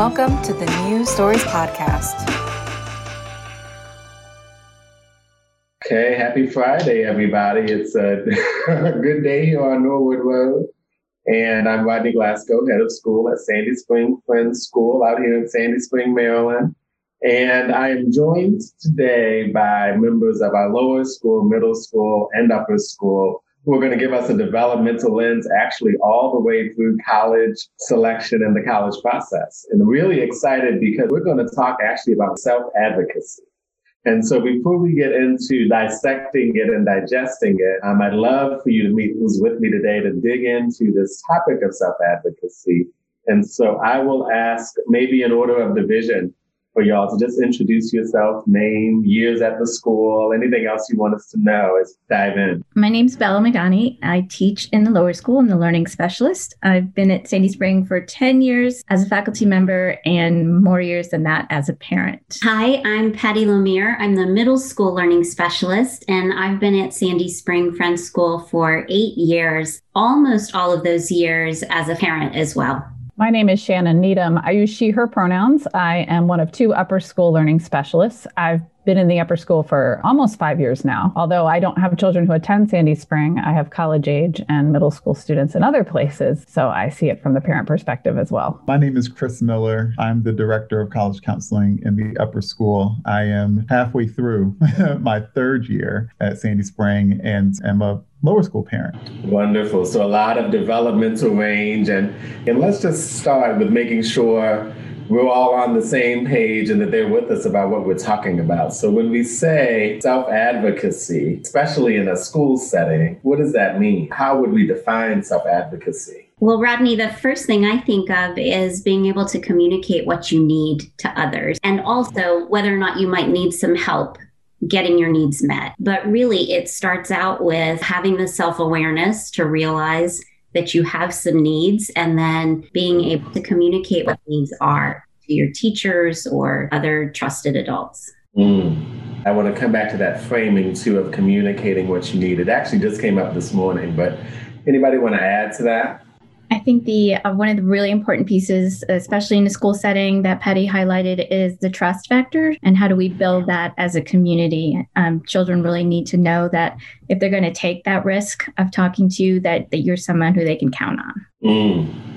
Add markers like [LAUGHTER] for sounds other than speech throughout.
Welcome to the New Stories Podcast. Okay, happy Friday, everybody. It's a [LAUGHS] good day here on Norwood Road. And I'm Rodney Glasgow, head of school at Sandy Spring Friends School out here in Sandy Spring, Maryland. And I am joined today by members of our lower school, middle school, and upper school who are going to give us a developmental lens actually all the way through college selection and the college process. And really excited because we're going to talk actually about self advocacy. And so before we get into dissecting it and digesting it, um, I'd love for you to meet who's with me today to dig into this topic of self advocacy. And so I will ask maybe in order of division, for y'all to just introduce yourself, name, years at the school, anything else you want us to know as dive in. My name's Bella Magani. I teach in the lower school. I'm the learning specialist. I've been at Sandy Spring for 10 years as a faculty member and more years than that as a parent. Hi, I'm Patty Lemire. I'm the middle school learning specialist, and I've been at Sandy Spring Friends School for eight years, almost all of those years as a parent as well. My name is Shannon Needham. I use she, her pronouns. I am one of two upper school learning specialists. I've been in the upper school for almost five years now. Although I don't have children who attend Sandy Spring, I have college age and middle school students in other places. So I see it from the parent perspective as well. My name is Chris Miller. I'm the director of college counseling in the upper school. I am halfway through [LAUGHS] my third year at Sandy Spring and am a lower school parent. Wonderful. So a lot of developmental range and and let's just start with making sure we're all on the same page and that they're with us about what we're talking about. So when we say self-advocacy, especially in a school setting, what does that mean? How would we define self-advocacy? Well, Rodney, the first thing I think of is being able to communicate what you need to others and also whether or not you might need some help getting your needs met. But really, it starts out with having the self awareness to realize that you have some needs and then being able to communicate what needs are to your teachers or other trusted adults. Mm. I want to come back to that framing too of communicating what you need. It actually just came up this morning, but anybody want to add to that? I think the uh, one of the really important pieces, especially in a school setting, that Patty highlighted is the trust factor and how do we build that as a community. Um, children really need to know that if they're going to take that risk of talking to you, that, that you're someone who they can count on. Mm.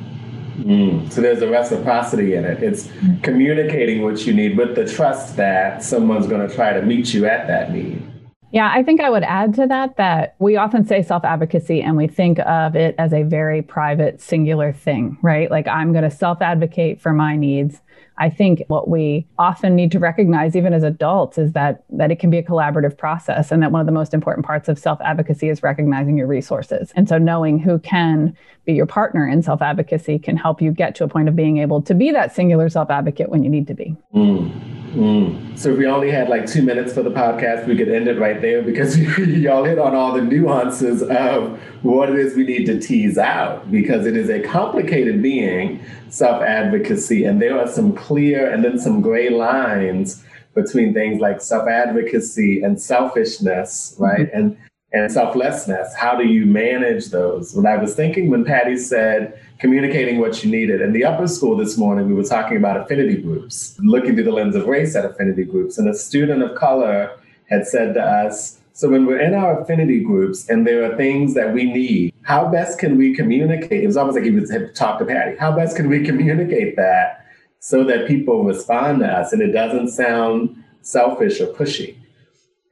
Mm. So there's a reciprocity in it. It's mm-hmm. communicating what you need with the trust that someone's going to try to meet you at that need. Yeah, I think I would add to that that we often say self advocacy and we think of it as a very private, singular thing, right? Like I'm going to self advocate for my needs. I think what we often need to recognize, even as adults, is that that it can be a collaborative process, and that one of the most important parts of self advocacy is recognizing your resources. And so, knowing who can be your partner in self advocacy can help you get to a point of being able to be that singular self advocate when you need to be. Mm. Mm. So if we only had like two minutes for the podcast, we could end it right there because [LAUGHS] y'all hit on all the nuances of what it is we need to tease out because it is a complicated being, self-advocacy, and there are some clear and then some gray lines between things like self-advocacy and selfishness, right? Mm-hmm. And and selflessness. How do you manage those? When I was thinking when Patty said communicating what you needed, in the upper school this morning, we were talking about affinity groups, looking through the lens of race at affinity groups. And a student of color had said to us, so when we're in our affinity groups and there are things that we need, how best can we communicate? It was almost like he was had talked to Patty. How best can we communicate that so that people respond to us and it doesn't sound selfish or pushy?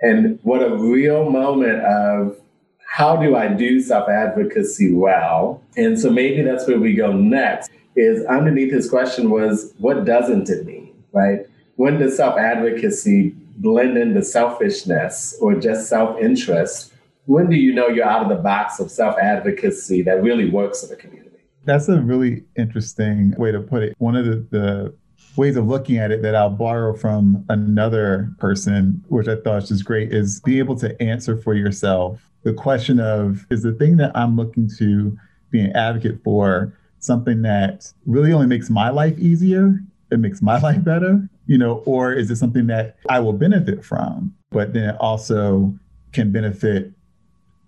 And what a real moment of how do I do self advocacy well? And so maybe that's where we go next. Is underneath his question was, what doesn't it mean, right? When does self advocacy blend into selfishness or just self interest? When do you know you're out of the box of self advocacy that really works in the community? That's a really interesting way to put it. One of the, the ways of looking at it that I'll borrow from another person, which I thought was great, is be able to answer for yourself the question of is the thing that I'm looking to be an advocate for something that really only makes my life easier? It makes my [LAUGHS] life better, you know, or is it something that I will benefit from, but then it also can benefit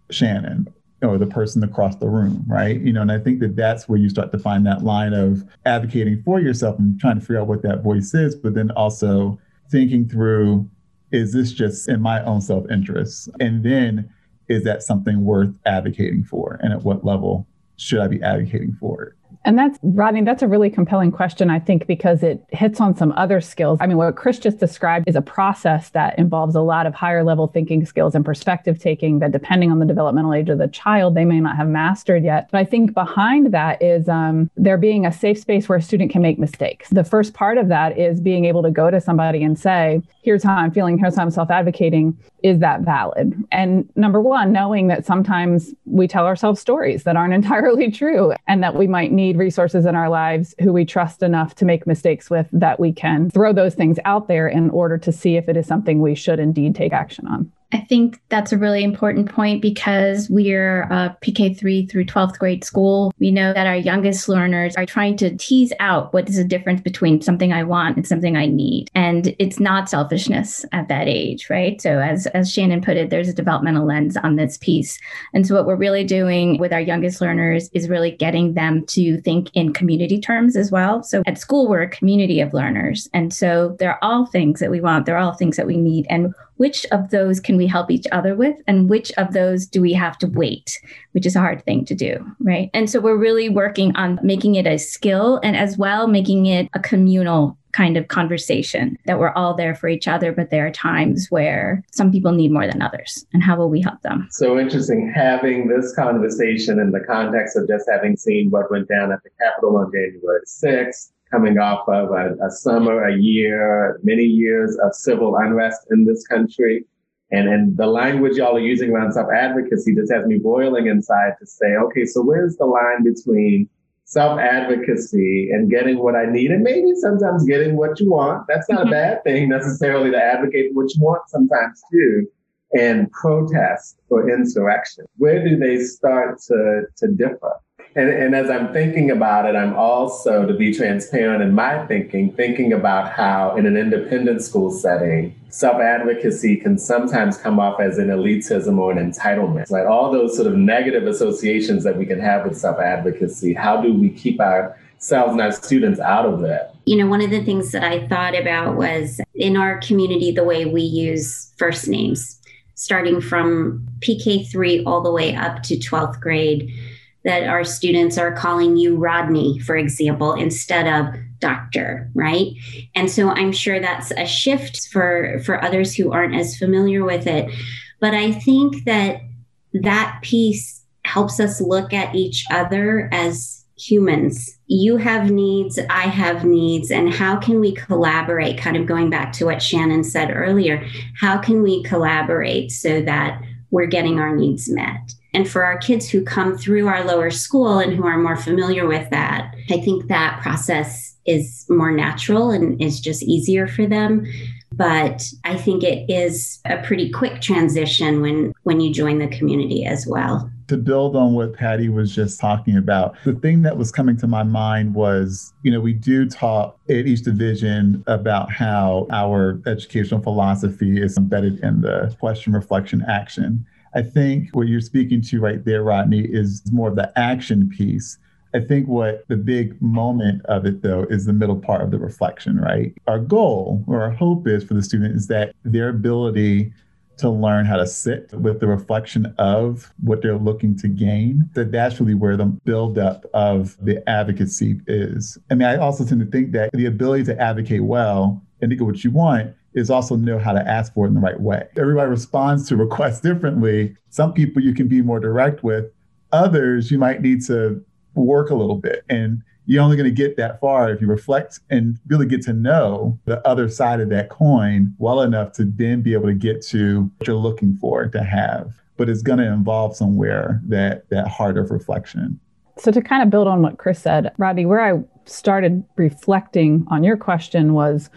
Shannon or the person across the room, right? You know, and I think that that's where you start to find that line of advocating for yourself and trying to figure out what that voice is, but then also thinking through is this just in my own self interest? And then is that something worth advocating for? And at what level should I be advocating for it? And that's, Rodney, that's a really compelling question, I think, because it hits on some other skills. I mean, what Chris just described is a process that involves a lot of higher level thinking skills and perspective taking that, depending on the developmental age of the child, they may not have mastered yet. But I think behind that is um, there being a safe space where a student can make mistakes. The first part of that is being able to go to somebody and say, here's how I'm feeling, here's how I'm self advocating. Is that valid? And number one, knowing that sometimes we tell ourselves stories that aren't [LAUGHS] entirely true and that we might need resources in our lives who we trust enough to make mistakes with that we can throw those things out there in order to see if it is something we should indeed take action on. I think that's a really important point because we're a PK3 through 12th grade school. We know that our youngest learners are trying to tease out what is the difference between something I want and something I need. And it's not selfishness at that age, right? So as as Shannon put it, there's a developmental lens on this piece. And so what we're really doing with our youngest learners is really getting them to think in community terms as well. So at school we're a community of learners. And so they're all things that we want, they're all things that we need. And which of those can we help each other with and which of those do we have to wait which is a hard thing to do right? And so we're really working on making it a skill and as well making it a communal kind of conversation that we're all there for each other but there are times where some people need more than others and how will we help them? So interesting having this conversation in the context of just having seen what went down at the capitol on january 6th coming off of a, a summer, a year, many years of civil unrest in this country. And, and the language y'all are using around self advocacy just has me boiling inside to say, okay, so where's the line between self advocacy and getting what I need, and maybe sometimes getting what you want? That's not mm-hmm. a bad thing necessarily to advocate what you want sometimes too, and protest or insurrection. Where do they start to, to differ? And, and as I'm thinking about it, I'm also, to be transparent in my thinking, thinking about how in an independent school setting, self advocacy can sometimes come off as an elitism or an entitlement. Like all those sort of negative associations that we can have with self advocacy, how do we keep ourselves and our students out of that? You know, one of the things that I thought about was in our community, the way we use first names, starting from PK3 all the way up to 12th grade that mm-hmm. our students are calling you Rodney, for example, instead of doctor, right? And so I'm sure that's a shift for for others who aren't as familiar with it. But I think that that piece helps us look at each other as humans. You have needs, I have needs, and how can we collaborate? Kind of going back to what Shannon said earlier, how can we collaborate so that we're getting our needs met? And for our kids who come through our lower school and who are more familiar with that, I think that process is more natural and is just easier for them. But I think it is a pretty quick transition when when you join the community as well. To build on what Patty was just talking about, the thing that was coming to my mind was, you know, we do talk at each division about how our educational philosophy is embedded in the question, reflection, action. I think what you're speaking to right there, Rodney, is more of the action piece. I think what the big moment of it, though, is the middle part of the reflection, right? Our goal or our hope is for the student is that their ability to learn how to sit with the reflection of what they're looking to gain, that that's really where the buildup of the advocacy is. I mean, I also tend to think that the ability to advocate well and to get what you want is also know how to ask for it in the right way. Everybody responds to requests differently. Some people you can be more direct with, others you might need to work a little bit. And you're only going to get that far if you reflect and really get to know the other side of that coin well enough to then be able to get to what you're looking for to have. But it's going to involve somewhere that that heart of reflection. So to kind of build on what Chris said, Rodney, where I started reflecting on your question was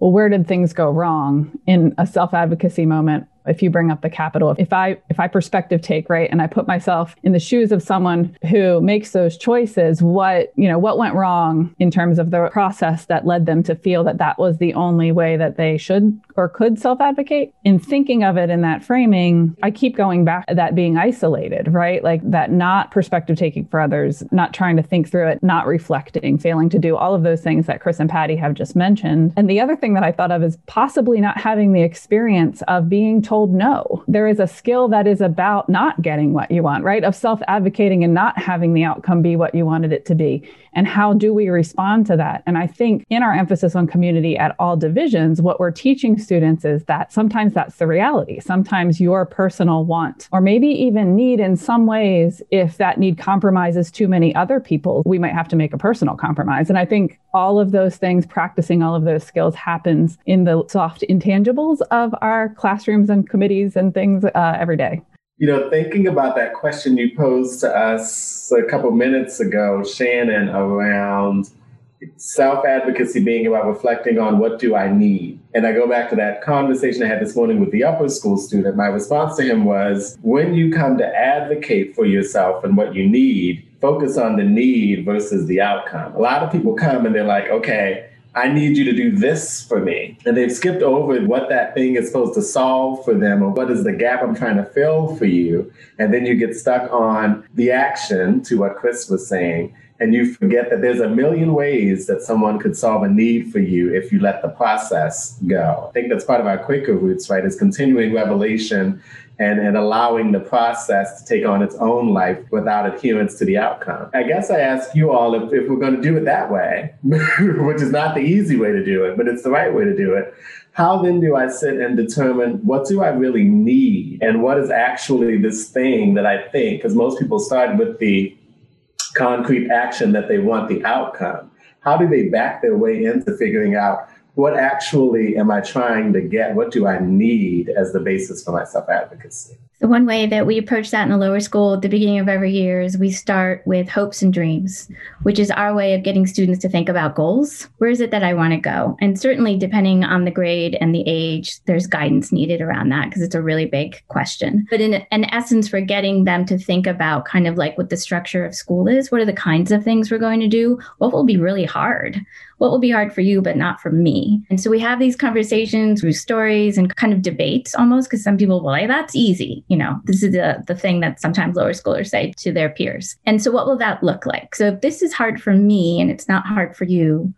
well, where did things go wrong in a self advocacy moment? If you bring up the capitol if i if i perspective take right and i put myself in the shoes of someone who makes those choices what you know what went wrong in terms of the process that led them to feel that that was the only way that they should or could self advocate in thinking of it in that framing i keep going back to that being isolated right? Like that not perspective taking for others not trying to think through it not reflecting failing to do all of those things that chris and patty have just mentioned. And the other thing that i thought of is possibly not having the experience of being told no. There is a skill that is about not getting what you want, right? Of self advocating and not having the outcome be what you wanted it to be. And how do we respond to that? And I think in our emphasis on community at all divisions, what we're teaching students is that sometimes that's the reality. Sometimes your personal want, or maybe even need in some ways, if that need compromises too many other people, we might have to make a personal compromise. And I think all of those things, practicing all of those skills happens in the soft intangibles of our classrooms and committees and things uh, every day. You know, thinking about that question you posed to us a couple minutes ago, Shannon, around self advocacy being about reflecting on what do I need. And I go back to that conversation I had this morning with the upper school student. My response to him was when you come to advocate for yourself and what you need, focus on the need versus the outcome. A lot of people come and they're like, okay, I need you to do this for me. And they've skipped over what that thing is supposed to solve for them or what is the gap I'm trying to fill for you. And then you get stuck on the action to what Chris was saying. And you forget that there's a million ways that someone could solve a need for you if you let the process go. I think that's part of our Quaker roots, right? Is continuing revelation and, and allowing the process to take on its own life without adherence to the outcome. I guess I ask you all if, if we're going to do it that way, [LAUGHS] which is not the easy way to do it, but it's the right way to do it. How then do I sit and determine what do I really need and what is actually this thing that I think? Because most people start with the concrete action that they want the outcome. How do they back their way into figuring out what actually am I trying to get? What do I need as the basis for my self advocacy? The one way that we approach that in the lower school at the beginning of every year is we start with hopes and dreams, which is our way of getting students to think about goals. Where is it that I want to go? And certainly, depending on the grade and the age, there's guidance needed around that because it's a really big question. But in, in essence, for getting them to think about kind of like what the structure of school is, what are the kinds of things we're going to do, what will be really hard? What will be hard for you, but not for me. And so we have these conversations through stories and kind of debates almost, because some people, will say, that's easy. You know, this is the, the thing that sometimes lower schoolers say to their peers. And so what will that look like? So if this is hard for me and it's not hard for you,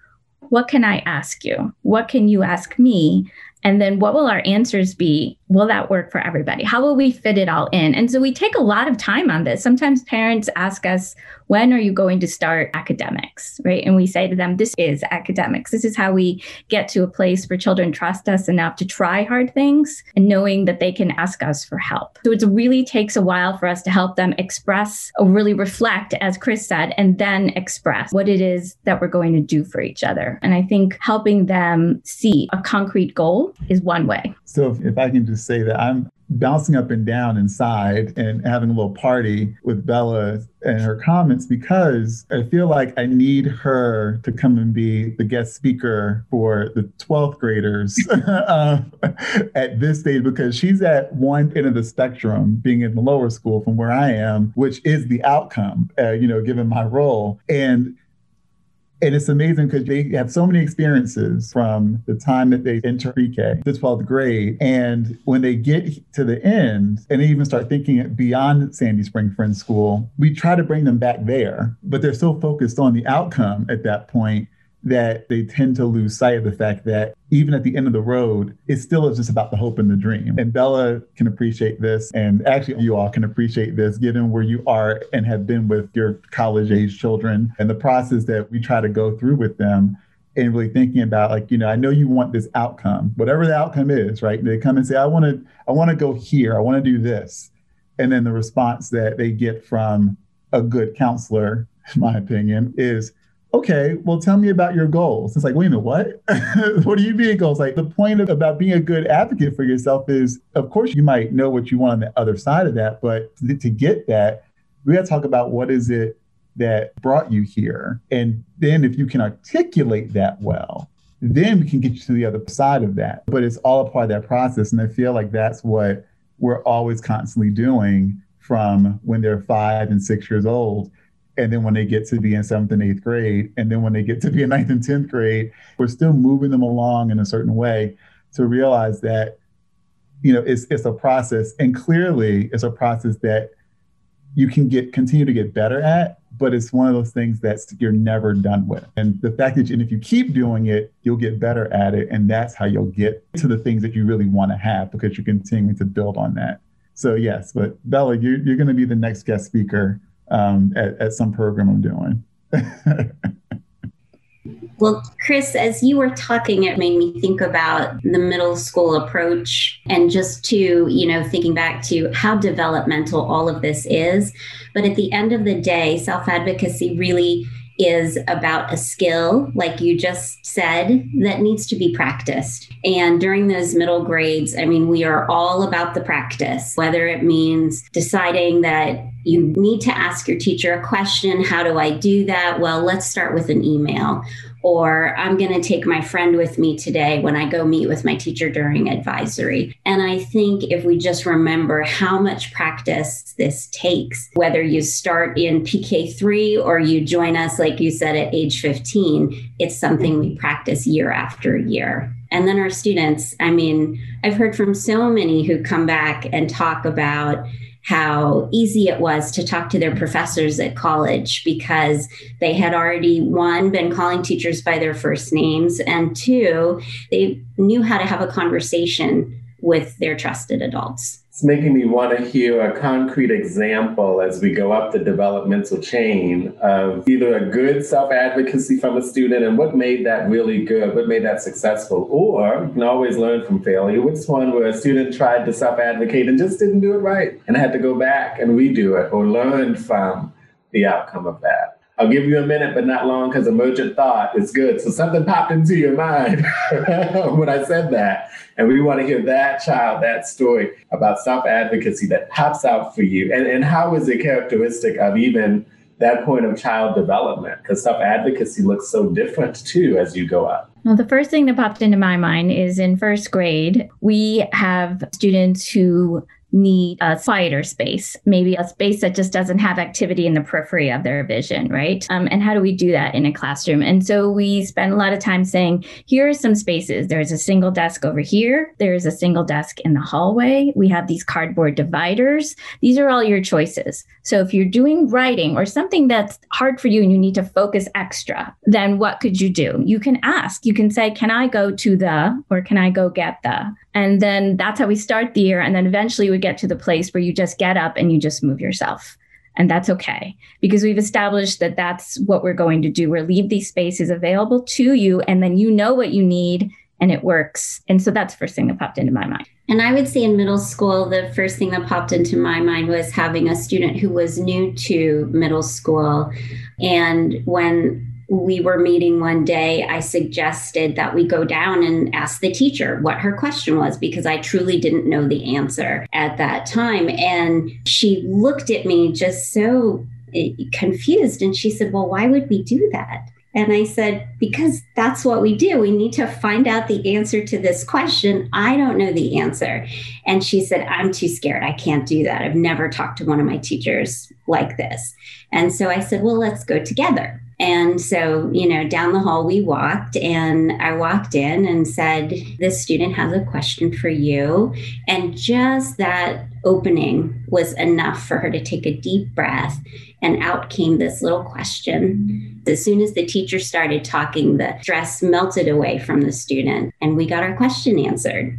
what can I ask you? What can you ask me? And then what will our answers be? Will that work for everybody? How will we fit it all in? And so we take a lot of time on this. Sometimes parents ask us, when are you going to start academics? Right. And we say to them, this is academics. This is how we get to a place where children trust us enough to try hard things and knowing that they can ask us for help. So it really takes a while for us to help them express or really reflect, as Chris said, and then express what it is that we're going to do for each other. And I think helping them see a concrete goal is one way. So if, if I can just say that I'm bouncing up and down inside and having a little party with Bella and her comments because I feel like I need her to come and be the guest speaker for the 12th graders [LAUGHS] uh, at this stage because she's at one end of the spectrum, being in the lower school from where I am, which is the outcome, uh, you know, given my role. And and it's amazing because they have so many experiences from the time that they enter pre-K to 12th grade. And when they get to the end and they even start thinking beyond Sandy Spring Friends School, we try to bring them back there, but they're so focused on the outcome at that point that they tend to lose sight of the fact that even at the end of the road, it still is just about the hope and the dream. And Bella can appreciate this. And actually, you all can appreciate this given where you are and have been with your college age children and the process that we try to go through with them. And really thinking about like, you know, I know you want this outcome, whatever the outcome is, right? They come and say, I want to, I want to go here, I want to do this. And then the response that they get from a good counselor, in my opinion, is, okay, well, tell me about your goals. It's like, wait a minute, what? [LAUGHS] what do you mean goals? Like the point of, about being a good advocate for yourself is, of course, you might know what you want on the other side of that, but to, to get that, we got to talk about what is it that brought you here. And then if you can articulate that well, then we can get you to the other side of that. But it's all a part of that process. And I feel like that's what we're always constantly doing from when they're five and six years old. And then when they get to be in seventh and eighth grade, and then when they get to be in ninth and 10th grade, we're still moving them along in a certain way to realize that, you know, it's, it's a process. And clearly it's a process that you can get continue to get better at but it's one of those things that you're never done with. And the fact that, you, and if you keep doing it, you'll get better at it. And that's how you'll get to the things that you really want to have because you're continuing to build on that. So, yes, but Bella, you're, you're going to be the next guest speaker um, at, at some program I'm doing. [LAUGHS] Well, Chris, as you were talking, it made me think about the middle school approach and just to, you know, thinking back to how developmental all of this is. But at the end of the day, self advocacy really is about a skill, like you just said, that needs to be practiced. And during those middle grades, I mean, we are all about the practice, whether it means deciding that you need to ask your teacher a question. How do I do that? Well, let's start with an email or I'm going to take my friend with me today when I go meet with my teacher during advisory. And I think if we just remember how much practice this takes, whether you start in PK3 or you join us, like you said, at age 15, it's something we practice year after year. And then our students, I mean, I've heard from so many who come back and talk about how easy it was to talk to their professors at college because they had already one been calling teachers by their first names and two they knew how to have a conversation with their trusted adults it's making me want to hear a concrete example as we go up the developmental chain of either a good self advocacy from a student and what made that really good, what made that successful, or you can always learn from failure. Which one where a student tried to self advocate and just didn't do it right and had to go back and redo it or learn from the outcome of that. I'll give you a minute, but not long because emergent thought is good. So something popped into your mind [LAUGHS] when I said that. And we want to hear that child, that story about self advocacy that pops out for you. And, and how is it characteristic of even that point of child development? Because self advocacy looks so different too as you go up. Well, the first thing that popped into my mind is in first grade, we have students who need a quieter space, maybe a space that just doesn't have activity in the periphery of their vision, right? Um, and how do we do that in a classroom? And so we spend a lot of time saying, here are some spaces. There's a single desk over here. There's a single desk in the hallway. We have these cardboard dividers. These are all your choices. So if you're doing writing or something that's hard for you and you need to focus extra, then what could you do? You can ask. You can say, can I go to the, or can I go get the? And then that's how we start the year. And then eventually we get to the place where you just get up and you just move yourself. And that's okay because we've established that that's what we're going to do. We'll leave these spaces available to you, and then you know what you need and it works. And so that's the first thing that popped into my mind. And I would say in middle school, the first thing that popped into my mind was having a student who was new to middle school. And when we were meeting one day, I suggested that we go down and ask the teacher what her question was because I truly didn't know the answer at that time. And she looked at me just so eh, confused and she said, Well, why would we do that? And I said, because that's what we do. We need to find out the answer to this question. I don't know the answer. And she said, I'm too scared. I can't do that. I've never talked to one of my teachers like this. And so I said, well, let's go together. And so, you know, down the hall we walked, and I walked in and said, This student has a question for you. And just that opening was enough for her to take a deep breath, and out came this little question. As soon as the teacher started talking, the stress melted away from the student, and we got our question answered.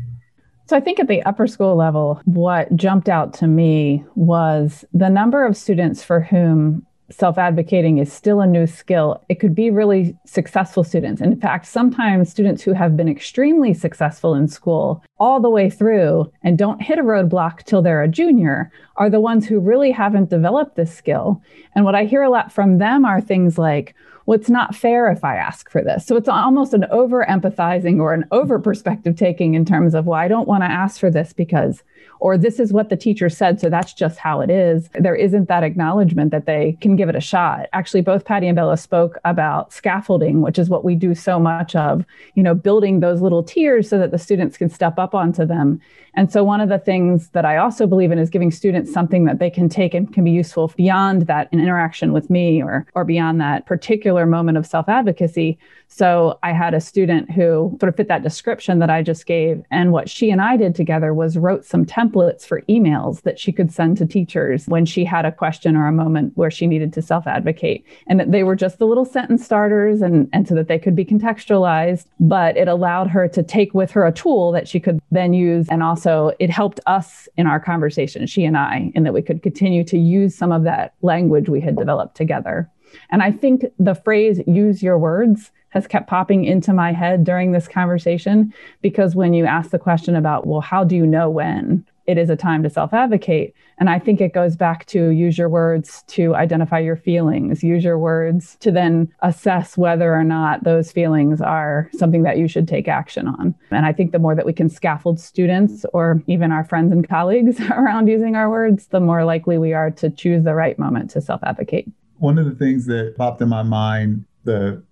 So I think at the upper school level, what jumped out to me was the number of students for whom self advocating is still a new skill, it could be really successful students. In fact, sometimes students who have been extremely successful in school all the way through and don't hit a roadblock till they're a junior are the ones who really haven't developed this skill. And what I hear a lot from them are things like, well, it's not fair if I ask for this. So it's almost an over empathizing or an over perspective taking in terms of, well, I don't want to ask for this because or this is what the teacher said, so that's just how it is. There isn't that acknowledgement that they can give it a shot. Actually, both Patty and Bella spoke about scaffolding, which is what we do so much of, you know, building those little tiers so that the students can step up onto them. And so one of the things that I also believe in is giving students something that they can take and can be useful beyond that an interaction with me or or beyond that particular moment of self-advocacy. So I had a student who sort of fit that description that I just gave. And what she and I did together was wrote some templates for emails that she could send to teachers when she had a question or a moment where she needed to self advocate. And they were just the little sentence starters and, and so that they could be contextualized, but it allowed her to take with her a tool that she could then use. And also it helped us in our conversation, she and I, in that we could continue to use some of that language we had developed together. And I think the phrase use your words has kept popping into my head during this conversation because when you ask the question about, well, how do you know when it is a time to self advocate? And I think it goes back to use your words to identify your feelings, use your words to then assess whether or not those feelings are something that you should take action on. And I think the more that we can scaffold students or even our friends and colleagues [LAUGHS] around using our words, the more likely we are to choose the right moment to self advocate. One of the things that popped in my mind, the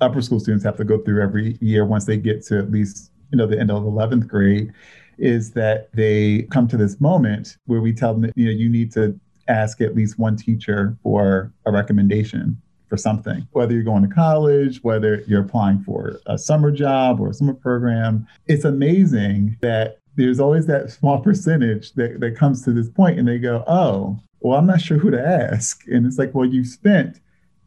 upper school students have to go through every year once they get to at least you know the end of 11th grade is that they come to this moment where we tell them that you know you need to ask at least one teacher for a recommendation for something. Whether you're going to college whether you're applying for a summer job or a summer program it's amazing that there's always that small percentage that, that comes to this point and they go oh well i'm not sure who to ask and it's like well you spent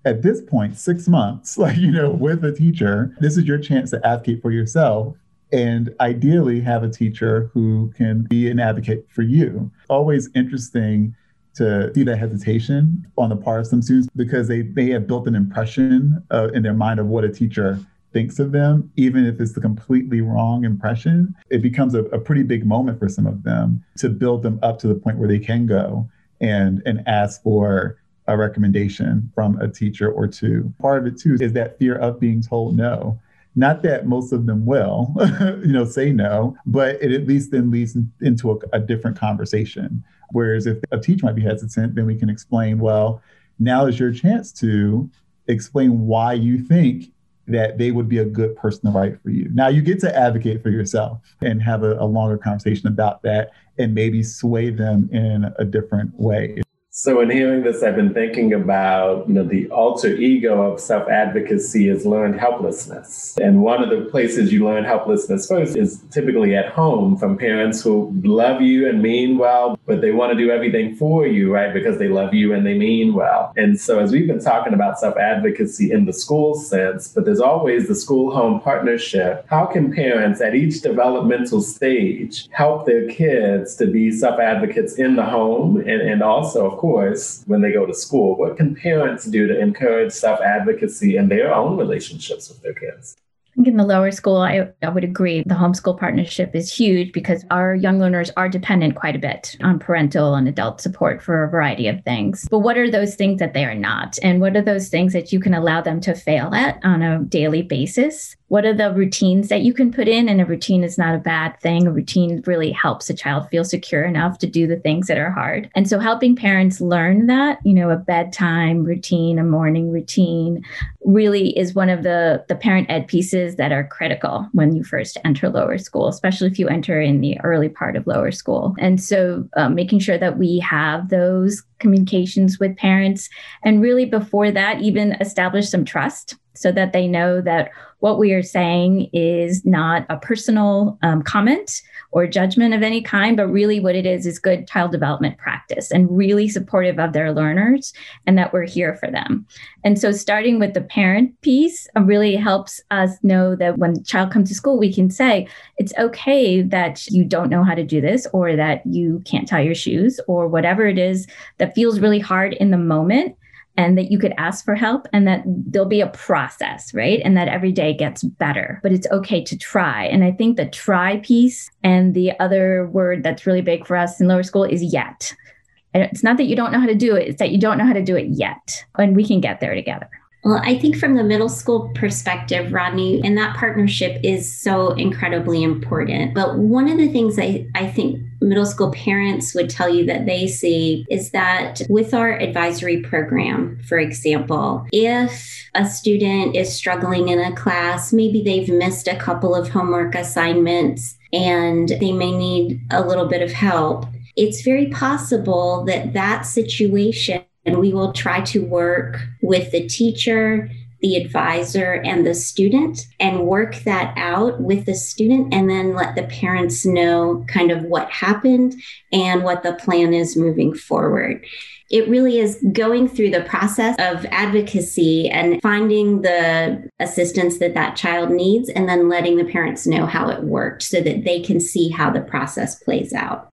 at this point, six months, [LAUGHS] like, you know, with a teacher, this is your chance to advocate for yourself and ideally have a teacher who can be an advocate for you. Always interesting to see that hesitation on the part of some students because they may have built an impression uh, in their mind of what a teacher thinks of them, even if it's the completely wrong impression. It becomes a, a pretty big moment for some of them to build them up to the point where they can go and and ask for a recommendation from a teacher or two. Part of it too is that fear of being told no. Not that most of them will, [LAUGHS] you know, say no, but it at least then leads into a, a different conversation. Whereas if a teacher might be hesitant, then we can explain, well, now is your chance to explain why you think that they would be a good person to write for you. Now you get to advocate for yourself and have a, a longer conversation about that and maybe sway them in a different way. So in hearing this, I've been thinking about, you know, the alter ego of self-advocacy is learned helplessness. And one of the places you learn helplessness first is typically at home from parents who love you and mean well, but they want to do everything for you, right? Because they love you and they mean well. And so as we've been talking about self-advocacy in the school sense, but there's always the school-home partnership. How can parents at each developmental stage help their kids to be self-advocates in the home and, and also, of course, when they go to school? What can parents do to encourage self advocacy in their own relationships with their kids? Think in the lower school, I, I would agree the homeschool partnership is huge because our young learners are dependent quite a bit on parental and adult support for a variety of things. But what are those things that they are not? And what are those things that you can allow them to fail at on a daily basis? What are the routines that you can put in? And a routine is not a bad thing. A routine really helps a child feel secure enough to do the things that are hard. And so helping parents learn that, you know, a bedtime routine, a morning routine really is one of the, the parent ed pieces that are critical when you first enter lower school, especially if you enter in the early part of lower school. And so um, making sure that we have those communications with parents and really before that even establish some trust so that they know that what we are saying is not a personal um, comment or judgment of any kind, but really what it is is good child development practice and really supportive of their learners and that we're here for them. And so starting with the parent piece uh, really helps us know that when the child comes to school, we can say, it's okay that you don't know how to do this or that you can't tie your shoes or whatever it is that feels really hard in the moment and that you could ask for help and that there'll be a process, right? And that every day gets better, but it's okay to try. And I think the try piece and the other word that's really big for us in lower school is yet. And it's not that you don't know how to do it, it's that you don't know how to do it yet. And we can get there together. Well, I think from the middle school perspective, Rodney, and that partnership is so incredibly important. But one of the things I, I think middle school parents would tell you that they see is that with our advisory program, for example, if a student is struggling in a class, maybe they've missed a couple of homework assignments and they may need a little bit of help. It's very possible that that situation and we will try to work with the teacher, the advisor, and the student and work that out with the student and then let the parents know kind of what happened and what the plan is moving forward it really is going through the process of advocacy and finding the assistance that that child needs and then letting the parents know how it worked so that they can see how the process plays out.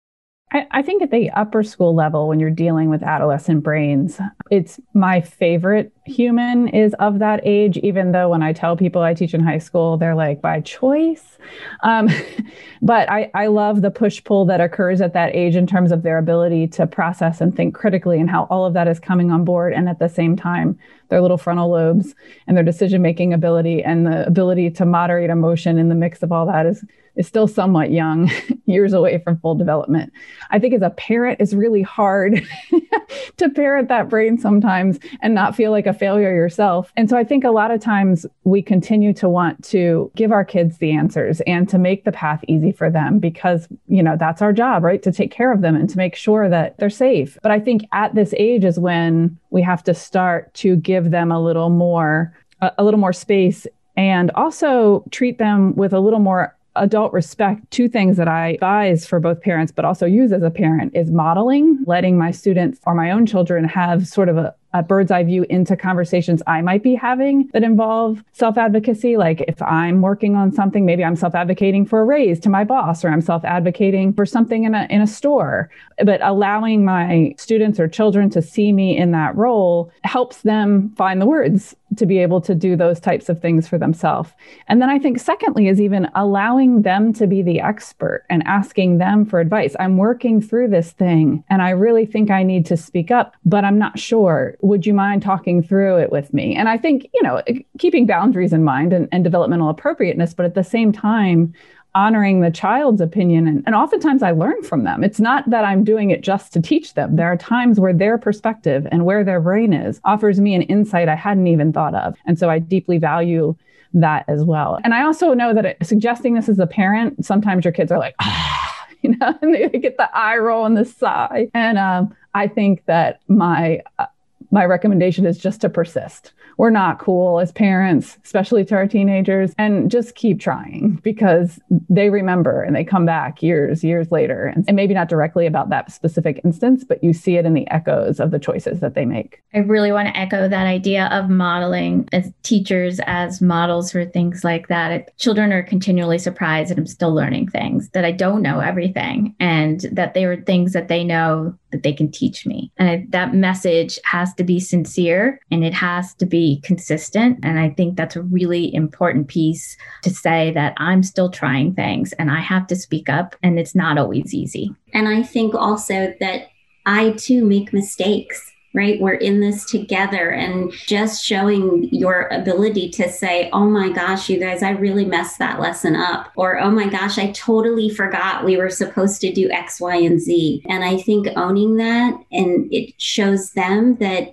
I, I, think at the upper school level, when you're dealing with adolescent brains, it's my favorite human is of that age, even though when I tell people I teach in high school, they're like, by choice. Um, [LAUGHS] but I, I love the push pull that occurs at that age in terms of their ability to process and think critically and how all of that is coming on board. And at the same time, their little frontal lobes and their decision making ability and the ability to moderate emotion in the mix of all that is is still somewhat young, [LAUGHS] years away from full development. I think as a parent, it's really hard [LAUGHS] to parent that brain sometimes and not feel like a failure yourself. And so I think a lot of times we continue to want to give our kids the answers and to make the path easy for them because, you know, that's our job, right? To take care of them and to make sure that they're safe. But I think at this age is when we have to start to give them a little more a, little more space and also treat them with a little more adult respect, two things that I advise for both parents, but also use as a parent is modeling, letting my students or my own children have sort of a, a bird's eye view into conversations I might be having that involve self advocacy. Like if I'm working on something, maybe I'm self advocating for a raise to my boss, or I'm self advocating for something in a, in a store. But allowing my students or children to see me in that role helps them find the words to be able to do those types of things for themselves. And then I think, secondly, is even allowing them to be the expert and asking them for advice. I'm working through this thing and I really think I need to speak up, but I'm not sure would you mind talking through it with me? And I think, you know, keeping boundaries in mind and, and developmental appropriateness, but at the same time, honoring the child's opinion. And, and oftentimes I learn from them. It's not that I'm doing it just to teach them. There are times where their perspective and where their brain is offers me an insight I hadn't even thought of. And so I deeply value that as well. And I also know that it, suggesting this as a parent, sometimes your kids are like, ah, [LAUGHS] you know, and they get the eye roll and the sigh. And um, I think that my uh, my recommendation is just to persist. We're not cool as parents, especially to our teenagers, and just keep trying because they remember and they come back years, years later. And, and maybe not directly about that specific instance, but you see it in the echoes of the choices that they make. I really want to echo that idea of modeling as teachers as models for things like that. It, children are continually surprised that I'm still learning things, that I don't know everything, and that they are things that they know that they can teach me. And I, that message has to be sincere and it has to be consistent. And I think that's a really important piece to say that I'm still trying things and I have to speak up, and it's not always easy. And I think also that I too make mistakes right? We're in this together and just showing your ability to say, oh my gosh, you guys, I really messed that lesson up. Or, oh my gosh, I totally forgot we were supposed to do X, Y, and Z. And I think owning that and it shows them that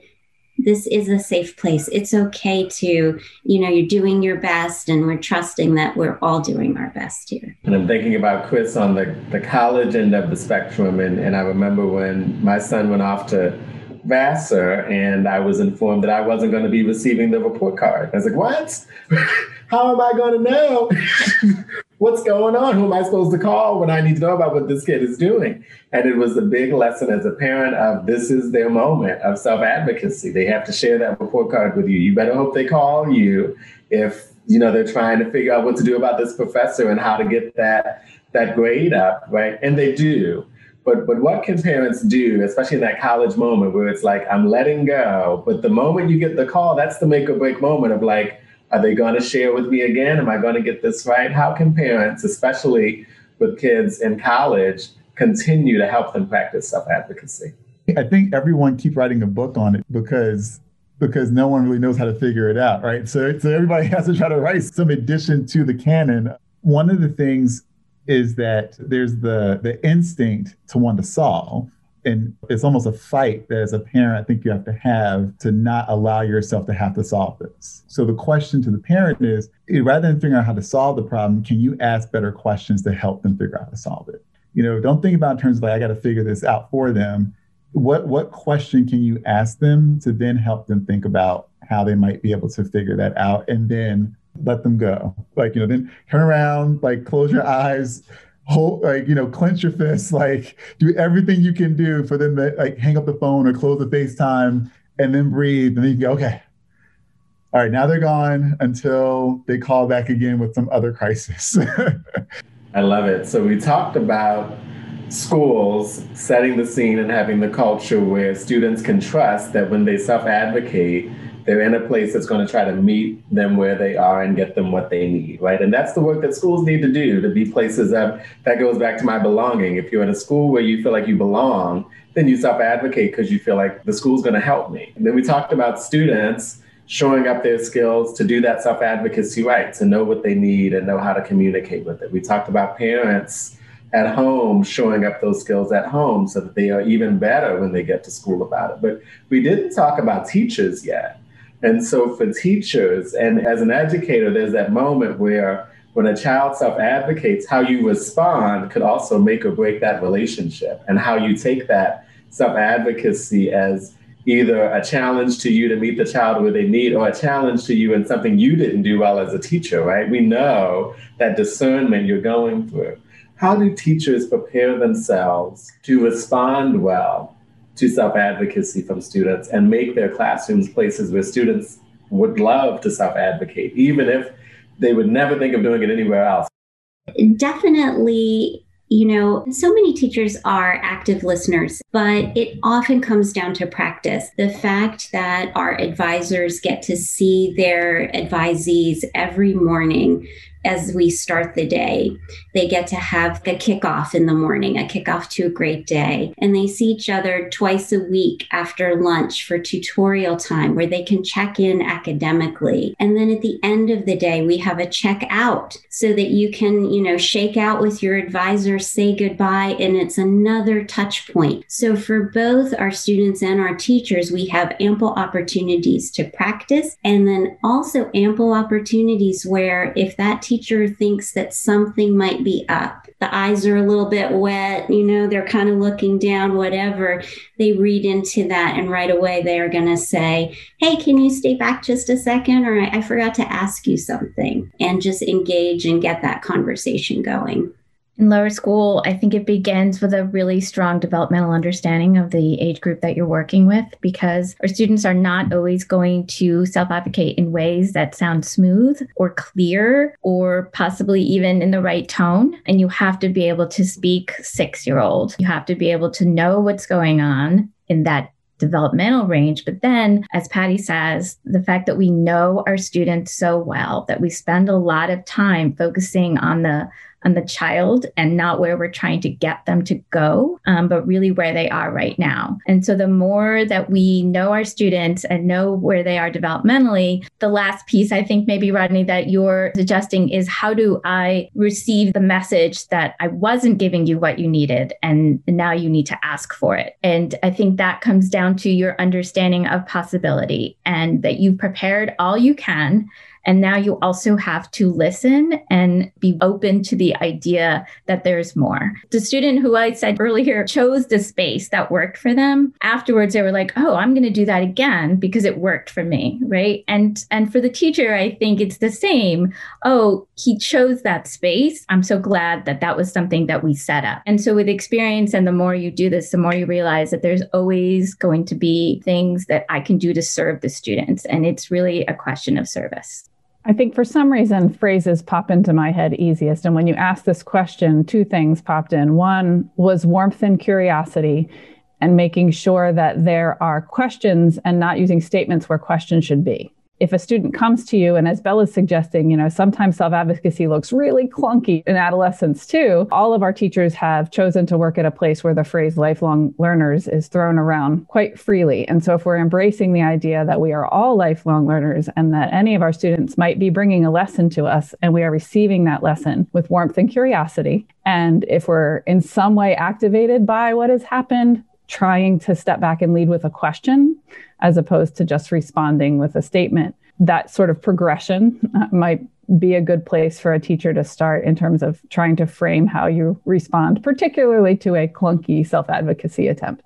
this is a safe place. It's okay to, you know, you're doing your best and we're trusting that we're all doing our best here. And I'm thinking about Chris on the, the college end of the spectrum. And, and I remember when my son went off to Vassar, and I was informed that I wasn't going to be receiving the report card. I was like, what? [LAUGHS] How am I going to know [LAUGHS] what's going on? Who am I supposed to call when I need to know about what this kid is doing? And it was a big lesson as a parent of this is their moment of self advocacy. They have to share that report card with you. You better hope they call you if you know they're trying to figure out what to do about this professor and how to get that that grade up, right? And they do. But but what can parents do, especially in that college moment where it's like I'm letting go, but the moment you get the call, that's the make or break moment of like, are they going to share with me again? Am I going to get this right? How can parents, especially with kids in college, continue to help them practice self advocacy? I think everyone keep writing a book on it because because no one really knows how to figure it out, right? So, so everybody [LAUGHS] has to try to write some addition to the canon. One of the things is that there's the the instinct to want to solve. And it's almost a fight that as a parent, I think you have to have to not allow yourself to have to solve this. So the question to the parent is eh, rather than figuring out how to solve the problem, can you ask better questions to help them figure out how to solve it? You know, don't think about in terms of like, I got to figure this out for them what what question can you ask them to then help them think about how they might be able to figure that out and then let them go. Like you know then turn around like close your eyes hold like you know clench your fists like do everything you can do for them to like hang up the phone or close the facetime and then breathe. And then you go okay. All right now they're gone until they call back again with some other crisis. [LAUGHS] I love it. So we talked about schools setting the scene and having the culture where students can trust that when they self advocate, they're in a place that's going to try to meet them where they are and get them what they need, right? And that's the work that schools need to do to be places that that goes back to my belonging. If you're in a school where you feel like you belong, then you self advocate because you feel like the school's going to help me. And then we talked about students showing up their skills to do that self advocacy right, to know what they need and know how to communicate with it. We talked about parents at home, showing up those skills at home so that they are even better when they get to school about it. But we didn't talk about teachers yet. And so for teachers, and as an educator, there's that moment where when a child self advocates, how you respond could also make or break that relationship, and how you take that self advocacy as either a challenge to you to meet the child where they need or a challenge to you in something you didn't do well as a teacher, right? We know that discernment you're going through. How do teachers prepare themselves to respond well to self advocacy from students and make their classrooms places where students would love to self advocate, even if they would never think of doing it anywhere else? Definitely you know, so many teachers are active listeners, but it often comes down to practice. The fact that our advisors get to see their advisees every morning as we start the day. They get to have the kickoff in the morning, a kickoff to a great day. And they see each other twice a week after lunch for tutorial time where they can check in academically. And then at the end of the day, we have a check out so that you can, you know, shake out with your advisor, say goodbye, and it's another touch point. So for both our students and our teachers, we have ample opportunities to practice and then also ample opportunities where if that teacher teacher thinks that something might be up. The eyes are a little bit wet, you know, they're kind of looking down, whatever. They read into that, and right away they are going to say, Hey, can you stay back just a second? Or I, I forgot to ask you something, and just engage and get that conversation going in lower school, I think it begins with a really strong developmental understanding of the age group that you're working with because our students are not always going to self advocate in ways that sound smooth or clear or possibly even in the right tone. And you have to be able to speak six year old. You have to be able to know what's going on in that developmental range. But then, as Patty says, the fact that we know our students so well, that we spend a lot of time focusing on the on the child and not where we're trying to get them to go, um, but really where they are right now. And so the more that we know our students and know where they are developmentally, the last piece I think maybe Rodney that you're suggesting is how do I receive the message that I wasn't giving you what you needed and now you need to ask for it. And I think that comes down to your understanding of possibility and that you've prepared all you can and now you also have to listen and be open to the idea that there's more. The student who I said earlier chose the space that worked for them. Afterwards, they were like, oh, I'm going to do that again because it worked for me. Right. And, and for the teacher, I think it's the same. Oh, he chose that space. I'm so glad that that was something that we set up. And so with experience and the more you do this, the more you realize that there's always going to be things that I can do to serve the students. And it's really a question of service. I think for some reason phrases pop into my head easiest. And when you asked this question, two things popped in. One was warmth and curiosity, and making sure that there are questions and not using statements where questions should be. If a student comes to you and as bella's suggesting you know sometimes self-advocacy looks really clunky in adolescence too all of our teachers have chosen to work at a place where the phrase lifelong learners is thrown around quite freely. And so if we're embracing the idea that we are all lifelong learners and that any of our students might be bringing a lesson to us and we are receiving that lesson with warmth and curiosity and if we're in some way activated by what has happened trying to step back and lead with a question as opposed to just responding with a statement. That sort of progression uh, might be a good place for a teacher to start in terms of trying to frame how you respond, particularly to a clunky self advocacy attempt.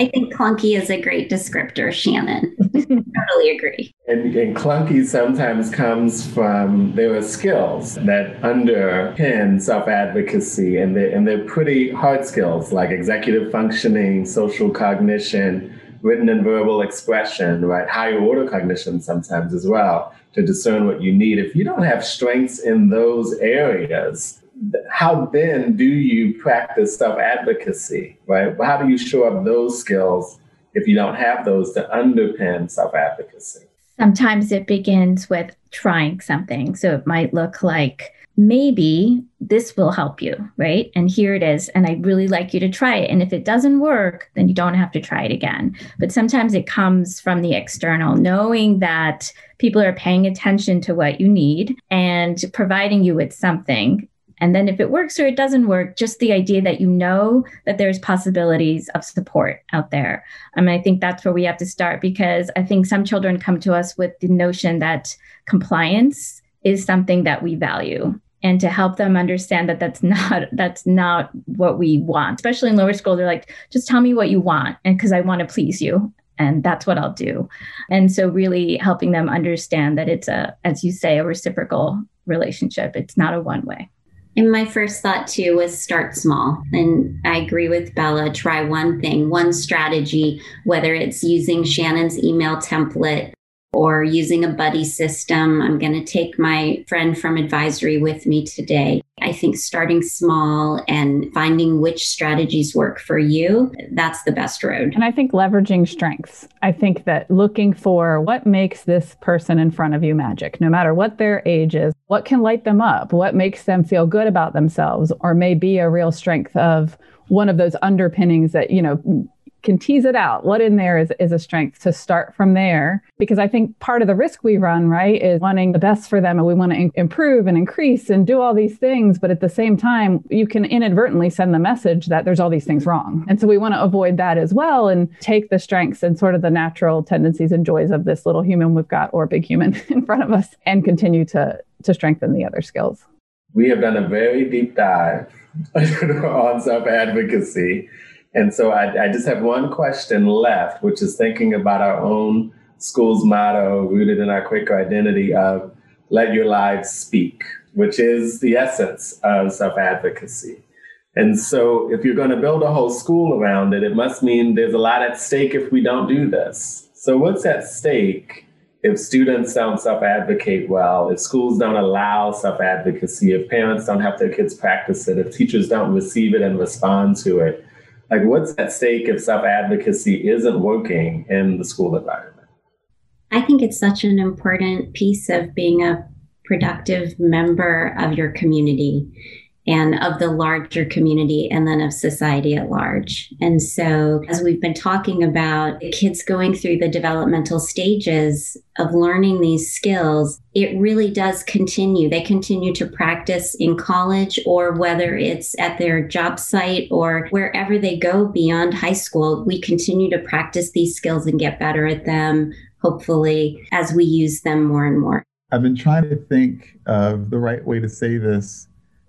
I think clunky is a great descriptor, Shannon. [LAUGHS] totally agree. And, and, clunky sometimes comes from there are skills that underpin self advocacy, and they're, and they're pretty hard skills like executive functioning, social cognition, written and verbal expression, right? Higher order cognition sometimes as well to discern what you need. If you don't have strengths in those areas, how then do you practice self advocacy, right? How do you show up those skills if you don't have those to underpin self advocacy? Sometimes it begins with trying something. So it might look like maybe this will help you, right? And here it is. And I'd really like you to try it. And if it doesn't work, then you don't have to try it again. But sometimes it comes from the external, knowing that people are paying attention to what you need and providing you with something. And then if it works or it doesn't work, just the idea that you know that there's possibilities of support out there. I mean, I think that's where we have to start because I think some children come to us with the notion that compliance is something that we value. And to help them understand that that's [LAUGHS] not that's not what we want especially in lower school they're like just tell me what you want and because i want to please you. And that's what i'll do. And so really helping them understand that it's a as you say a reciprocal relationship. It's not a one way and my first thought too was start small. And I agree with Bella. Try one thing, one strategy, whether it's using Shannon's email template or using a buddy system. I'm going to take my friend from advisory with me today. I think starting small and finding which strategies work for you, that's the best road. And I think leveraging strengths. I think that looking for what makes this person in front of you magic, no matter what their age is, what can light them up, what makes them feel good about themselves, or may be a real strength of one of those underpinnings that, you know, can tease it out. What in there is, is a strength to start from there? Because I think part of the risk we run, right, is wanting the best for them and we want to in- improve and increase and do all these things. But at the same time, you can inadvertently send the message that there's all these things wrong. And so we want to avoid that as well and take the strengths and sort of the natural tendencies and joys of this little human we've got or big human [LAUGHS] in front of us and continue to, to strengthen the other skills. We have done a very deep dive [LAUGHS] on self advocacy and so I, I just have one question left, which is thinking about our own school's motto, rooted in our Quaker identity of let your lives speak, which is the essence of self advocacy. And so, if you're going to build a whole school around it, it must mean there's a lot at stake if we don't do this. So, what's at stake if students don't self advocate well, if schools don't allow self advocacy, if parents don't have their kids practice it, if teachers don't receive it and respond to it? Like what's at stake if self advocacy isn't working in the school environment? I think it's such an important piece of being a productive member of your community and of the larger community and then of society at large. And so, as we've been talking about kids going through the developmental stages of learning these skills, it really does continue. They continue to practice in college or whether it's at their job site or wherever they go beyond high school, we continue to practice these skills and get better at them, hopefully, as we use them more and more. I've been trying to think of the right way to say this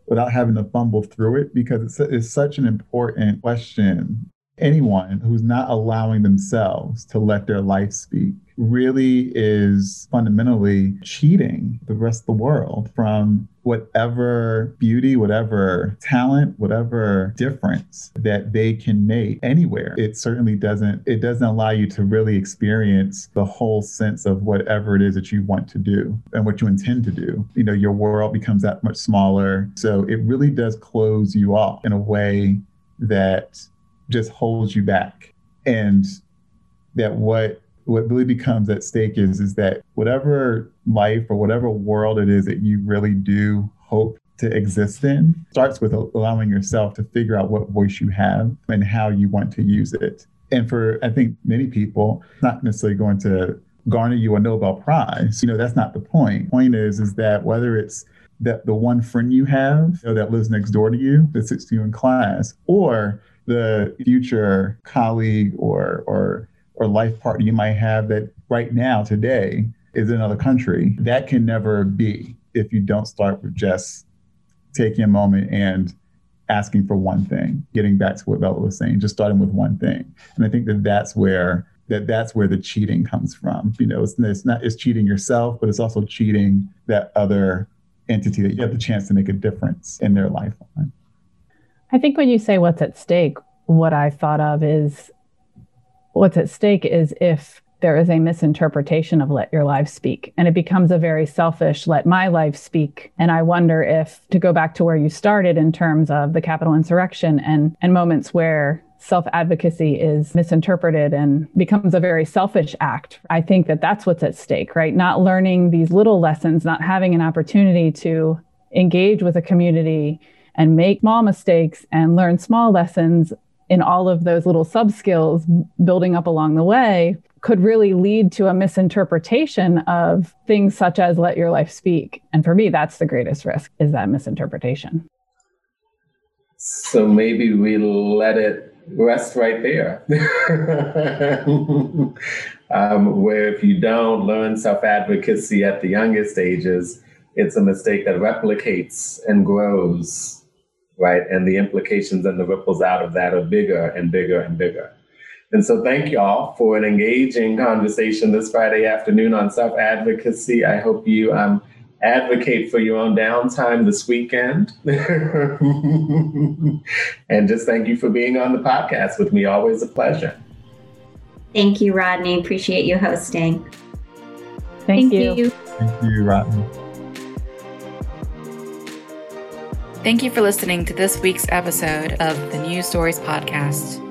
without having to fumble through it because it's, it's such an important question. Anyone who's not allowing themselves to let their life speak really is fundamentally cheating the rest of the world from whatever beauty, whatever talent, whatever difference that they can make anywhere. It certainly doesn't it doesn't allow you to really experience the whole sense of whatever it is that you want to do and what you intend to do. You know, your world becomes that much smaller. So it really does close you off in a way that just holds you back. And that what what really becomes at stake is is that whatever life or whatever world it is that you really do hope to exist in starts with allowing yourself to figure out what voice you have and how you want to use it. And for I think many people, not necessarily going to garner you a Nobel Prize. You know, that's not the point. Point is, is that whether it's that the one friend you have you know, that lives next door to you that sits to you in class, or the future colleague or or or life partner you might have that right now today is in another country, that can never be if you don't start with just taking a moment and asking for one thing, getting back to what Bella was saying, just starting with one thing. And I think that that's where that that's where the cheating comes from. You know, it's, it's not it's cheating yourself, but it's also cheating that other entity that you have the chance to make a difference in their lifeline. I think when you say what's at stake, what I thought of is what's at stake is if there is a misinterpretation of let your life speak and it becomes a very selfish let my life speak. And i wonder if to go back to where you started in terms of the Capitol insurrection and and moments where self advocacy is misinterpreted and becomes a very selfish act i think that that's what's at stake right? Not learning these little lessons not having an opportunity to engage with a community and make small mistakes and learn small lessons in all of those little sub skills building up along the way could really lead to a misinterpretation of things such as let your life speak. And for me, that's the greatest risk is that misinterpretation. So maybe we let it rest right there. [LAUGHS] um, where if you don't learn self advocacy at the youngest ages, it's a mistake that replicates and grows, right? And the implications and the ripples out of that are bigger and bigger and bigger. And so, thank y'all for an engaging conversation this Friday afternoon on self advocacy. I hope you um, advocate for your own downtime this weekend. [LAUGHS] and just thank you for being on the podcast with me. Always a pleasure. Thank you, Rodney. Appreciate you hosting. Thank, thank you. you. Thank you, Rodney. Thank you for listening to this week's episode of the News Stories Podcast.